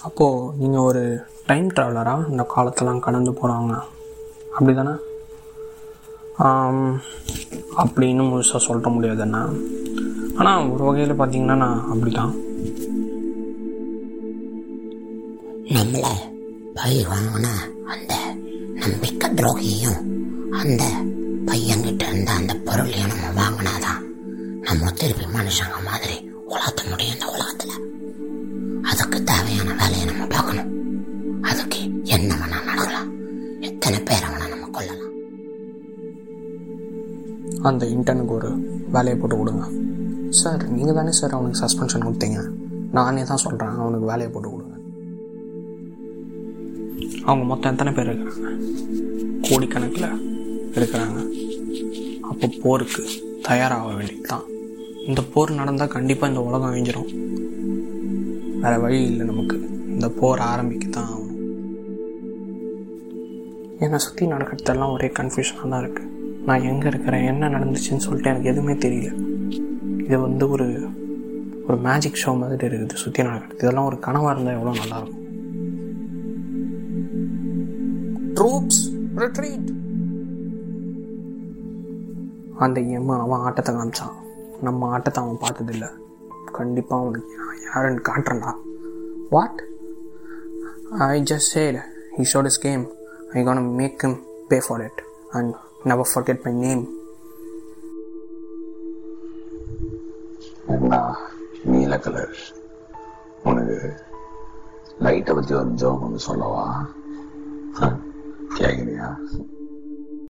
அப்போது நீங்கள் ஒரு டைம் ட்ராவலராக இந்த காலத்தெல்லாம் கடந்து போகிறாங்க அப்படி தானே அப்படின்னு முழுசாக சொல்ல முடியாதுண்ணா ஆனால் ஒரு வகையில் பார்த்தீங்கன்னா நான் அப்படி தான் நம்மளை பழி வாங்கின அந்த நம்பிக்கை துரோகியும் அந்த பையன்கிட்ட இருந்த அந்த பொருளையும் நம்ம வாங்கினாதான் நம்ம திருப்பி மனுஷங்க மாதிரி உலாத்த முடியும் இந்த உலகத்தில். நம்ம அந்த இன்டர்னுக்கு ஒரு வேலையை போட்டு கொடுங்க. சார் நீங்கள் தானே சார் அவனுக்கு சஸ்பென்ஷன் கொடுத்தீங்க. நானே தான் சொல்கிறேன் அவனுக்கு வேலையை போட்டு கொடுங்க. அவங்க மொத்தம் எத்தனை பேர் இருக்கிறாங்க? கோடிக்கணக்கில் இருக்கிறாங்க. அப்போ போருக்கு தயாராக வேண்டியது தான் இந்த போர் நடந்தால் கண்டிப்பாக இந்த உலகம் அழிஞ்சிரும் வேறு வழி இல்லை நமக்கு. இந்த போர் ஆரம்பிக்க தான் ஆகணும். என்னை சுற்றி நடக்கிறதெல்லாம் ஒரே கன்ஃபியூஷனாக தான் இருக்குது நான் எங்கே இருக்கிறேன் என்ன நடந்துச்சுன்னு சொல்லிட்டு எனக்கு எதுவுமே தெரியல. இது வந்து ஒரு ஒரு மேஜிக் ஷோ மாதிரி இருக்குது சுற்றி நடக்கிறது. இதெல்லாம் ஒரு கனவாக இருந்தால் எவ்வளோ நல்லாயிருக்கும். ட்ரூப்ஸ் ரிட்ரீட் அந்த எம்மா அவன் ஆட்டத்தை காமிச்சான். நம்ம ஆட்டத்தை அவன் பார்த்ததில்ல. கண்டிப்பாக அவனுக்கு நான் யாருன்னு காட்டுறேன்டா. What I just said he shot is game I can make him pay for it and never forget my name என்ன நீல கலர் உனக்கு லைட்டை பற்றி ஒரு ஜோக் ஒன்று சொல்லவா கேட்குறியா